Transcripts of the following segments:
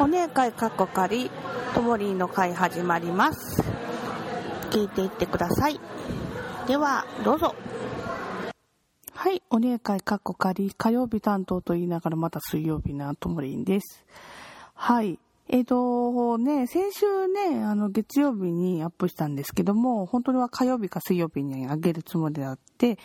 お姉会かっこかりともりの会始まります。聞いていってください。ではどうぞ。はいお姉会かっこかり火曜日担当と言いながらまた水曜日なともりんです。はい。えっ、ー、とね、先週ね、あの、月曜日にアップしたんですけども、本当には火曜日か水曜日に上げるつもりであって、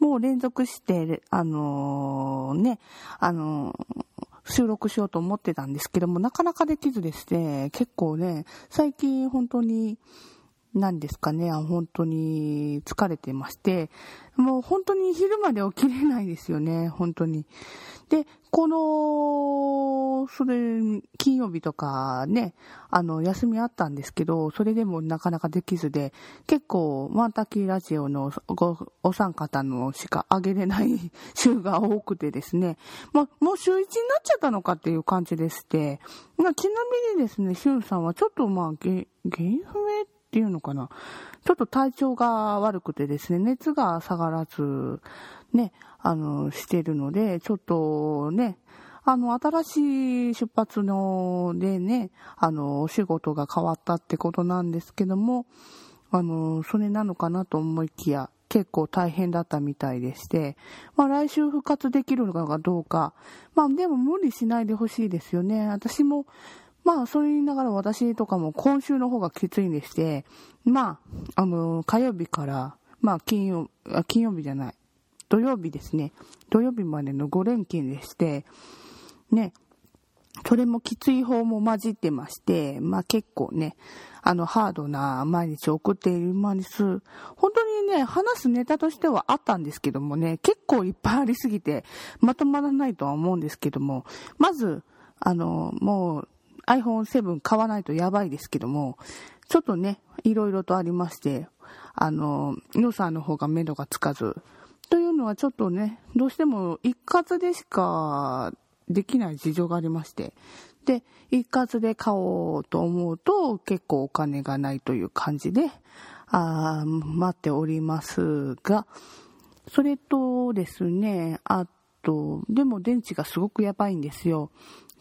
もう連続して、あのー、ね、あのー収録しようと思ってたんですけども、なかなかできずですね、結構ね、最近本当に、何ですかね、本当に疲れてまして、もう本当に昼まで起きれないですよね、本当に。で、この、それ、金曜日とかね、あの、休みあったんですけど、それでもなかなかできずで、結構、マンタキーラジオのご、お三方のしか上げれない 週が多くてですね、まあ、もう週1になっちゃったのかっていう感じでして、まあ、ちなみにですね、しゅんさんはちょっとまあ、原因不明っていうのかな。ちょっと体調が悪くてですね、熱が下がらず、ね、あの、してるので、ちょっとね、あの、新しい出発のでね、あの、お仕事が変わったってことなんですけども、あの、それなのかなと思いきや、結構大変だったみたいでして、まあ来週復活できるのかどうか、まあでも無理しないでほしいですよね。私も、まあ、そう言いながら私とかも今週の方がきついんでして、まあ、あの、火曜日から、まあ、金曜、金曜日じゃない、土曜日ですね、土曜日までの5連勤でして、ね、それもきつい方も混じってまして、まあ結構ね、あの、ハードな毎日送っているマニス、本当にね、話すネタとしてはあったんですけどもね、結構いっぱいありすぎて、まとまらないとは思うんですけども、まず、あの、もう、iPhone7 買わないとやばいですけども、ちょっとね、いろいろとありまして、あの、予算の方が目処がつかず、というのはちょっとね、どうしても一括でしかできない事情がありまして、で、一括で買おうと思うと結構お金がないという感じで、あ待っておりますが、それとですね、あと、でも電池がすごくやばいんですよ。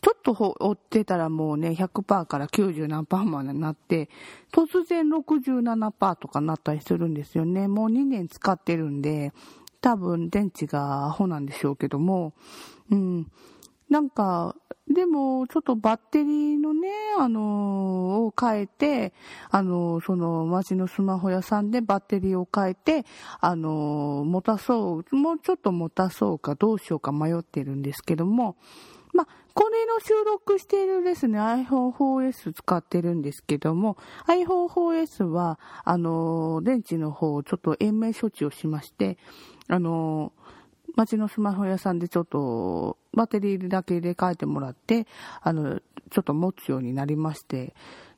ちょっと追ってたらもうね、100%から90何パーまでなって、突然67%とかなったりするんですよね。もう2年使ってるんで、多分電池がアホなんでしょうけども、うん。なんか、でも、ちょっとバッテリーのね、あのを変えて、あのその街のスマホ屋さんでバッテリーを変えて、あの持たそう、もうちょっと持たそうかどうしようか迷ってるんですけども、まあ、これの収録しているですね、iPhone4S 使ってるんですけども、iPhone4S は、あの、電池の方、ちょっと延命処置をしまして、あの、街のスマホ屋さんでちょっと、バッテリーだけ入れ替えてもらって、あの、ちょっと持つようになりまして、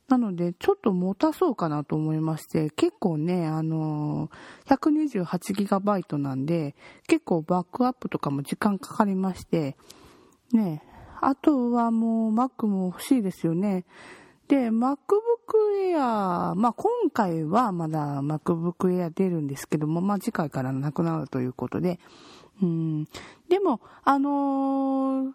なので、ちょっと持たそうかなと思いまして、結構ね、あのー、128GB なんで、結構バックアップとかも時間かかりまして、ね、あとはもう Mac も欲しいですよね。で、MacBook Air、まあ今回はまだ MacBook Air 出るんですけども、まあ次回からなくなるということで、うん、でも、あのー、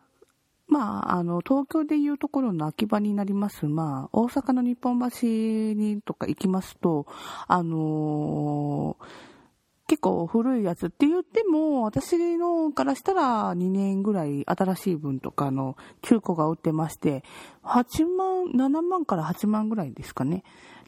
まあ、あの、東京でいうところの秋葉になります、まあ、大阪の日本橋にとか行きますと、あのー結構古いやつって言っても、私のからしたら2年ぐらい新しい分とかの中古が売ってまして、8万、7万から8万ぐらいですかね。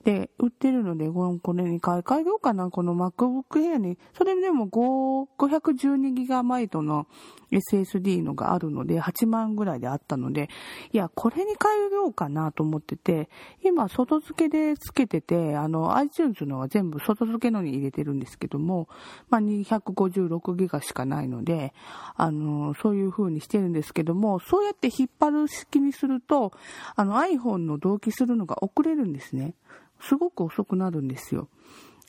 で、売ってるので、これに買い替えようかな、この MacBook Air に。それでも5、512GB の SSD のがあるので、8万ぐらいであったので、いや、これに変えようかなと思ってて、今、外付けで付けてて、あの、iTunes のは全部外付けのに入れてるんですけども、まあ、256ギガしかないので、あの、そういう風にしてるんですけども、そうやって引っ張る式にすると、あの、iPhone の同期するのが遅れるんですね。すごく遅くなるんですよ。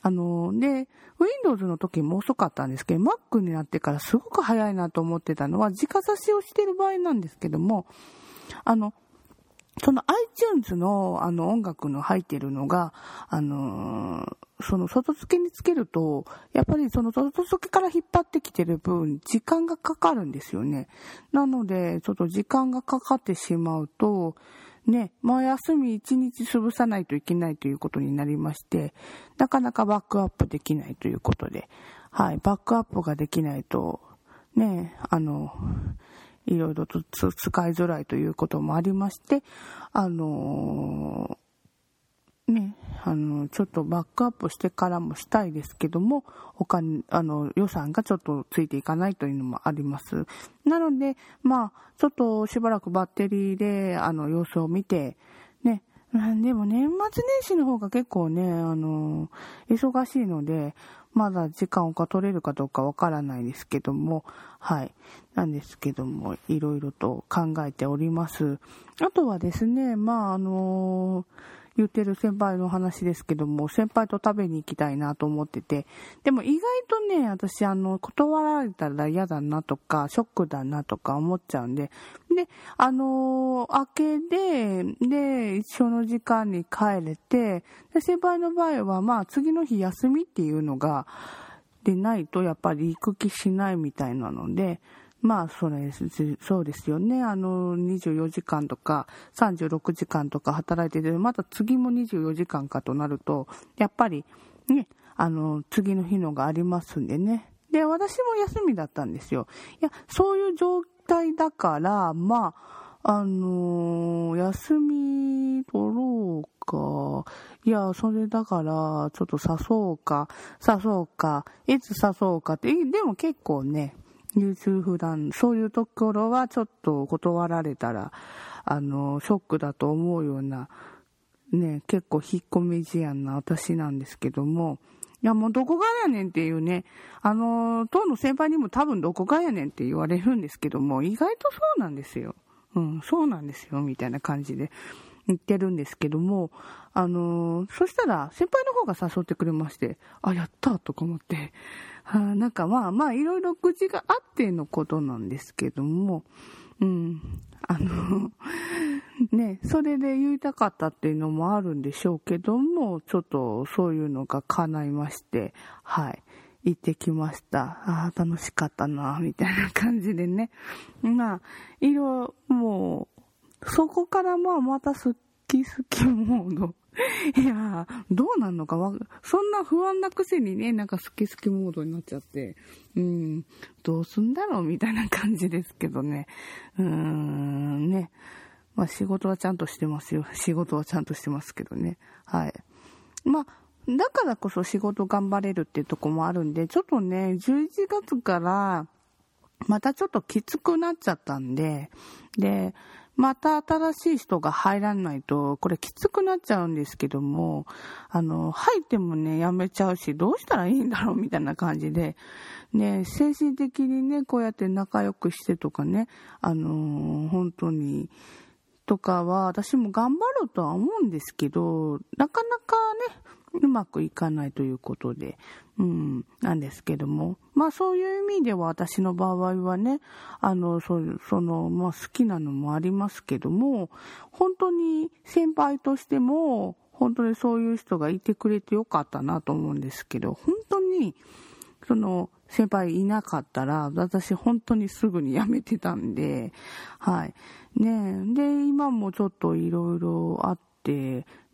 あの、で、Windows の時も遅かったんですけど、Mac になってからすごく早いなと思ってたのは、直差しをしてる場合なんですけども、あの、その iTunes のあの音楽の入ってるのが、あのその外付けにつけると、やっぱりその外付けから引っ張ってきてる分、時間がかかるんですよね。なので、ちょっと時間がかかってしまうと、ね、まあ休み一日潰さないといけないということになりまして、なかなかバックアップできないということで、はい、バックアップができないと、ね、あの、いろいろと使いづらいということもありまして、あのね、あの、ちょっとバックアップしてからもしたいですけども、他に、あの、予算がちょっとついていかないというのもあります。なので、まあ、ちょっとしばらくバッテリーで、あの、様子を見て、ね、でも年末年始の方が結構ね、あの、忙しいので、まだ時間が取れるかどうかわからないですけども、はい。なんですけども、いろいろと考えております。あとはですね、まあ、あのー言ってる先輩の話ですけども、先輩と食べに行きたいなと思ってて、でも意外とね、私あの、断られたら嫌だなとか、ショックだなとか思っちゃうんで、で、あのー、明けで、で、一緒の時間に帰れて、で、先輩の場合は、まあ、次の日休みっていうのが、でないと、やっぱり行く気しないみたいなので、まあ、そうです、そうですよね。あの、24時間とか、36時間とか働いてて、また次も24時間かとなると、やっぱり、ね、あの、次の日のがありますんでね。で、私も休みだったんですよ。いや、そういう状態だから、まあ、あの休み取ろうか。いや、それだから、ちょっと誘うか、誘うか、いつ誘うかって、でも結構ね、優柔不断、そういうところはちょっと断られたら、あの、ショックだと思うような、ね、結構引っ込み思案な私なんですけども、いやもうどこがやねんっていうね、あの、当の先輩にも多分どこがやねんって言われるんですけども、意外とそうなんですよ。うん、そうなんですよ、みたいな感じで言ってるんですけども、あの、そしたら先輩の方が誘ってくれまして、あ、やったとか思って、あ、なんかまあまあいろいろ口があってのことなんですけども、うん、あの ね、それで言いたかったっていうのもあるんでしょうけども、ちょっとそういうのが叶いまして、はい、行ってきました。ああ、楽しかったな、みたいな感じでね。まあ、いろ、もう、そこからまあまた好き好きモード いやどうなんのかわ、そんな不安なくせにね、なんか好き好きモードになっちゃって、うん、どうすんだろうみたいな感じですけどね。うーん、ね。まあ仕事はちゃんとしてますよ。仕事はちゃんとしてますけどね。はい。まあ、だからこそ仕事頑張れるっていうとこもあるんで、ちょっとね、11月から、またちょっときつくなっちゃったんで、で、また新しい人が入らないと、これきつくなっちゃうんですけども、あの、入ってもね、やめちゃうし、どうしたらいいんだろうみたいな感じで、ね、精神的にね、こうやって仲良くしてとかね、あの本当に、とかは、私も頑張ろうとは思うんですけど、なかなかね、うまくいかないということで、うん、なんですけども。まあそういう意味では私の場合はね、あの、その、まあ好きなのもありますけども、本当に先輩としても、本当にそういう人がいてくれてよかったなと思うんですけど、本当に、その、先輩いなかったら、私本当にすぐに辞めてたんで、はい。ねで、今もちょっといろいろあっ、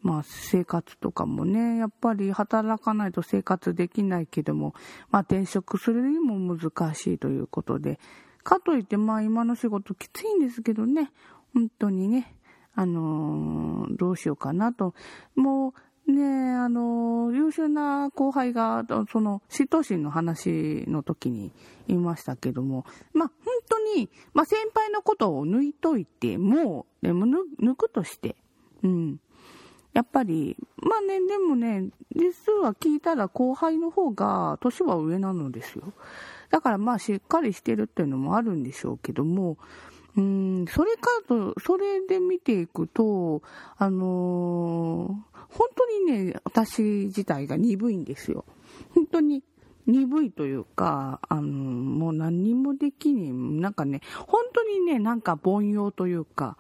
まあ生活とかもね、やっぱり働かないと生活できないけども、まあ転職するにも難しいということで、かといってまあ今の仕事きついんですけどね、本当にね、あのー、どうしようかなと。もうね、あの、優秀な後輩が、その、嫉妬心の話の時に言いましたけども、まあ本当に、まあ先輩のことを抜いといても、でも抜くとして、うん。やっぱり、まあね、でもね、実は聞いたら後輩の方が年は上なのですよ。だからまあしっかりしてるっていうのもあるんでしょうけども、うん、それかと、それで見ていくと、あのー、本当にね、私自体が鈍いんですよ。本当に鈍いというか、あの、もう何にもできに、なんかね、本当にね、なんか凡庸というか、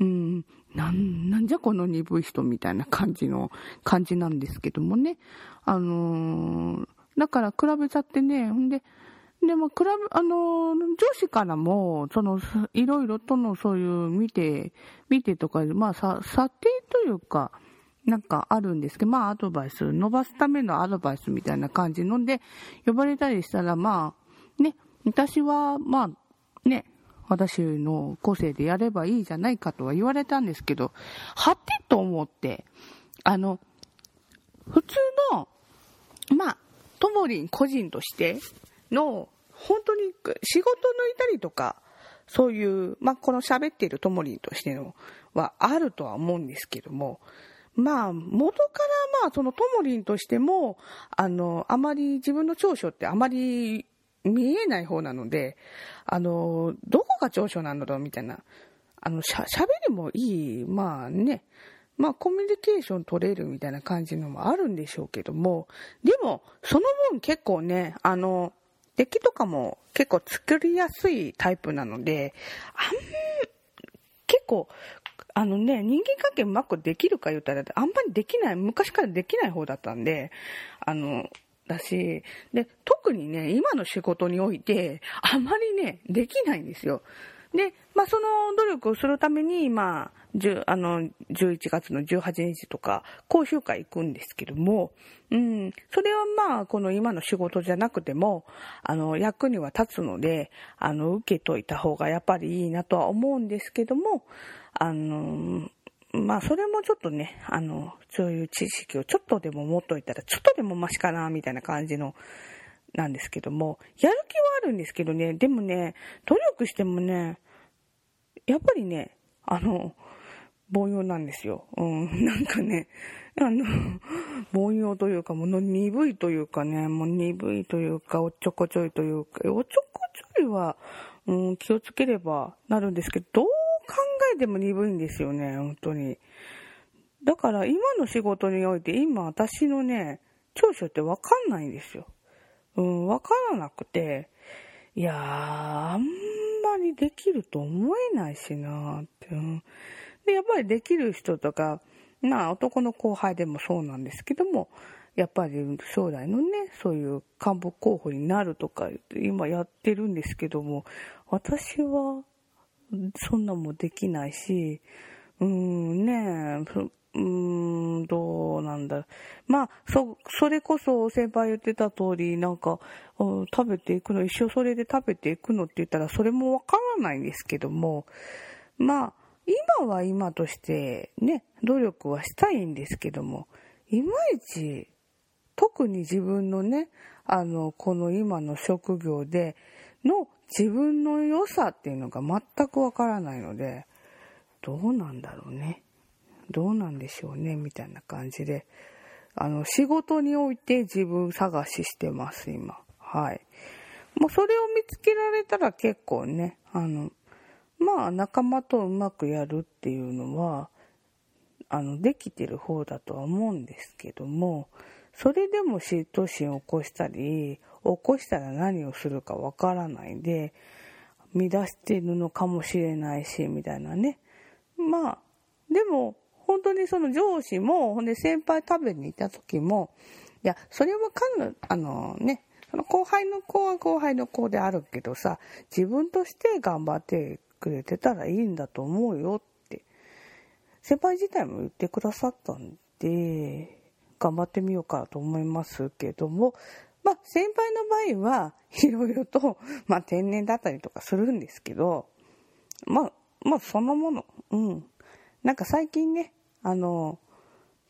うん、なん、なんじゃこの鈍い人みたいな感じの、感じなんですけどもね。あのー、だから比べちゃってね、ほんで、でも、比べ、あの、女子からも、その、いろいろとのそういう見て、見てとか、まあ、さ、査定というか、なんかあるんですけど、まあ、アドバイス、伸ばすためのアドバイスみたいな感じので、呼ばれたりしたら、まあ、ね、私は、まあ、ね、私の個性でやればいいじゃないかとは言われたんですけど、はてと思って、あの、普通の、まあ、ともりん個人としての、本当に仕事抜いたりとか、そういう、まあ、この喋っているともりんとしてのはあるとは思うんですけども、まあ、元からまあ、そのともりんとしても、あの、あまり自分の長所ってあまり見えない方なので、あの、どこが長所なんだろうみたいな、あの、しゃ、喋りもいい、まあね、まあコミュニケーション取れるみたいな感じのもあるんでしょうけども、でも、その分結構ね、あの、デッキとかも結構作りやすいタイプなので、あん、結構、あのね、人間関係うまくできるか言ったら、あんまりできない、昔からできない方だったんで、あの、だし、で、特にね、今の仕事において、あまりね、できないんですよ。で、まあ、その努力をするために、まあ、あの、11月の18日とか、講習会行くんですけども、うん、それはまあ、この今の仕事じゃなくても、あの、役には立つので、あの、受けといた方がやっぱりいいなとは思うんですけども、あの、まあ、それもちょっとね、あの、そういう知識をちょっとでも持っといたら、ちょっとでもマシかな、みたいな感じの、なんですけども、やる気はあるんですけどね、でもね、努力してもね、やっぱりね、あの、凡庸なんですよ。うん、なんかね、あの、凡庸というか、もう鈍いというかね、もう鈍いというか、おっちょこちょいというか、おっちょこちょいは、うん、気をつければなるんですけど、どう考えても鈍いんですよね、本当に。だから今の仕事において、今私のね、長所ってわかんないんですよ。うん、わからなくて、いやー、あんまりできると思えないしなーって、うん。で、やっぱりできる人とか、まあ男の後輩でもそうなんですけども、やっぱり将来のね、そういう幹部候補になるとか今やってるんですけども、私はそんなもできないし、うーんねうーん、どうなんだ。まあ、そ、それこそ先輩言ってた通り、なんか、食べていくの、一生それで食べていくのって言ったら、それもわからないんですけども、まあ、今は今としてね、努力はしたいんですけども、いまいち、特に自分のね、あの、この今の職業での自分の良さっていうのが全くわからないので、どうなんだろうね。どうなんでしょうね、みたいな感じで。あの、仕事において自分探ししてます、今。はい。もうそれを見つけられたら結構ね、あの、まあ仲間とうまくやるっていうのは、あの、できてる方だとは思うんですけども、それでも嫉妬心を起こしたり、起こしたら何をするかわからないで、乱しているのかもしれないし、みたいなね。まあ、でも、本当にその上司も、ほんで先輩食べに行った時も、いや、それはかな、あのね、その後輩の子は後輩の子であるけどさ、自分として頑張ってくれてたらいいんだと思うよって、先輩自体も言ってくださったんで、頑張ってみようかと思いますけども、まあ、先輩の場合は、いろいろと、まあ、天然だったりとかするんですけど、まあ、まあ、そのもの、うん。なんか最近ね、あの、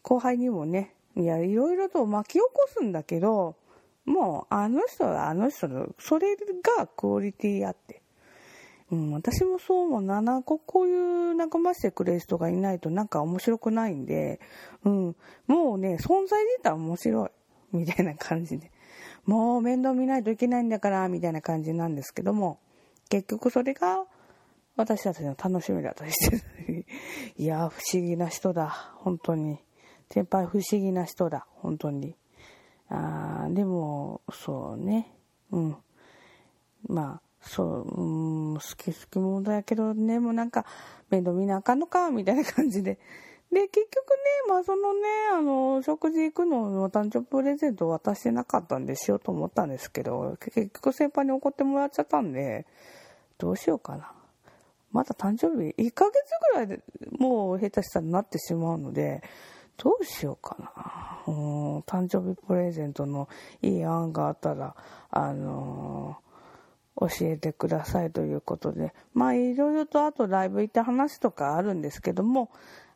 後輩にもね、いや、いろいろと巻き起こすんだけど、もう、あの人はあの人の、それがクオリティあって。うん、私もそうもな、なんかこういう和ましてくれる人がいないとなんか面白くないんで、うん、もうね、存在自体面白い。みたいな感じで。もう面倒見ないといけないんだから、みたいな感じなんですけども、結局それが私たちの楽しみだったりして、いや、不思議な人だ、本当に。先輩不思議な人だ、本当に。あでも、そうね、うん。まあ、そう、うん、好き好き者だけど、でもうなんか、面倒見なあかんのか、みたいな感じで、で、結局ね、まあそのね、あの、食事行くのの誕生日プレゼント渡してなかったんでしようと思ったんですけど、結局先輩に怒ってもらっちゃったんで、どうしようかな。まだ誕生日1ヶ月ぐらいでもう下手したらなってしまうので、どうしようかな。うん、誕生日プレゼントのいい案があったら、あのー、教えてくださいということで、まあいろいろとあとライブ行った話とかあるんですけども、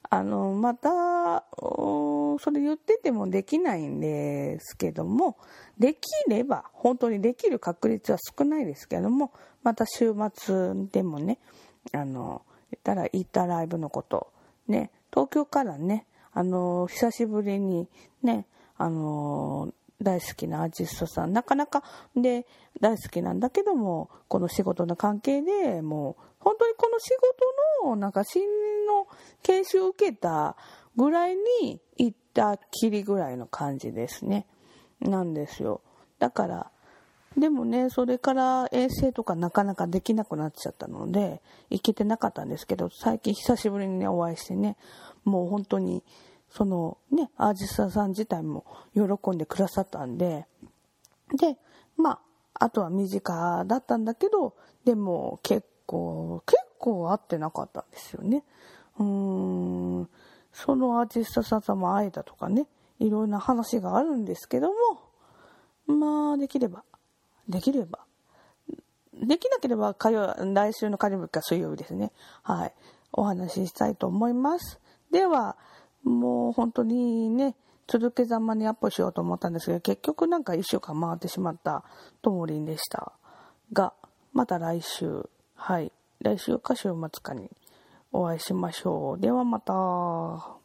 あの、また、それ言っててもできないんですけども、できれば、本当にできる確率は少ないですけども、また週末でもね、あの、言ったら、行ったライブのこと、ね、東京からね、あの、久しぶりにね、あの、大好きなアーティストさん、なかなか、で、大好きなんだけども、この仕事の関係でもう、本当にこの仕事の、なんか、新の研修を受けたぐらいに行ったきりぐらいの感じですね。なんですよ。だから、でもね、それから遠征とかなかなかできなくなっちゃったので、行けてなかったんですけど、最近久しぶりにね、お会いしてね、もう本当に、そのね、アージスタさん自体も喜んでくださったんで、で、まあ、あとは身近だったんだけど、でも結構、結構会ってなかったんですよね。うーん、そのアーティストさんとも会えたとかね、いろんな話があるんですけども、まあ、できれば、できれば、できなければ火曜、来週の火曜日か水曜日ですね。はい。お話ししたいと思います。では、もう本当にね、続けざまにアップしようと思ったんですけど、結局なんか一週間回ってしまったともりんでした。が、また来週、はい。来週か週末かにお会いしましょう。ではまた。